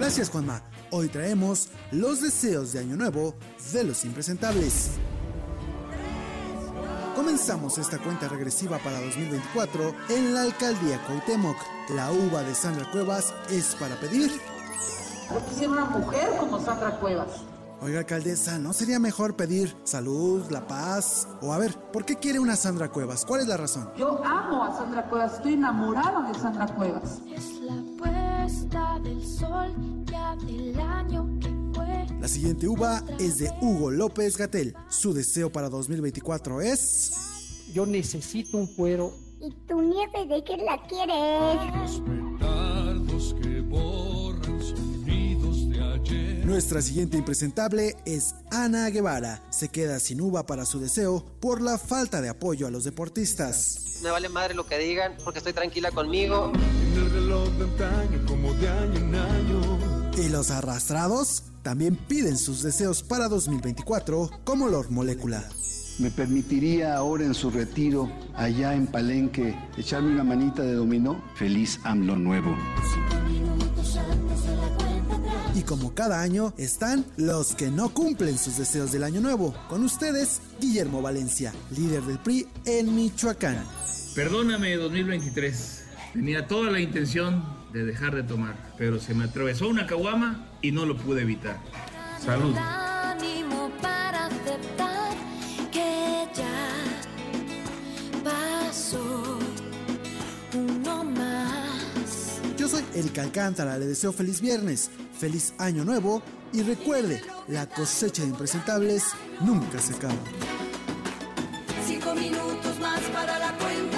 Gracias Juanma. Hoy traemos los deseos de Año Nuevo de los impresentables. Comenzamos esta cuenta regresiva para 2024 en la alcaldía Cuauhtémoc. La uva de Sandra Cuevas es para pedir. Yo quisiera una mujer como Sandra Cuevas. Oiga, alcaldesa, ¿no sería mejor pedir salud, la paz? O a ver, ¿por qué quiere una Sandra Cuevas? ¿Cuál es la razón? Yo amo a Sandra Cuevas, estoy enamorada de Sandra Cuevas. Siguiente uva es de Hugo López Gatel. Su deseo para 2024 es... Yo necesito un fuero. ¿Y tu nieve de qué la quieres? Petardos que borran sonidos de ayer. Nuestra siguiente impresentable es Ana Guevara. Se queda sin uva para su deseo por la falta de apoyo a los deportistas. Me vale madre lo que digan porque estoy tranquila conmigo. En el reloj de antaño, como de año en año. Y los arrastrados también piden sus deseos para 2024 como Lord Molecula. me permitiría ahora en su retiro, allá en Palenque, echarme una manita de dominó. Feliz AMLO nuevo. Y como cada año están los que no cumplen sus deseos del año nuevo. Con ustedes, Guillermo Valencia, líder del PRI en Michoacán. Perdóname 2023. Tenía toda la intención de dejar de tomar, pero se me atravesó una caguama y no lo pude evitar. Salud. Yo soy Erika Alcántara, le deseo feliz viernes, feliz año nuevo y recuerde, la cosecha de impresentables nunca se acaba. Cinco minutos más para la cuenta.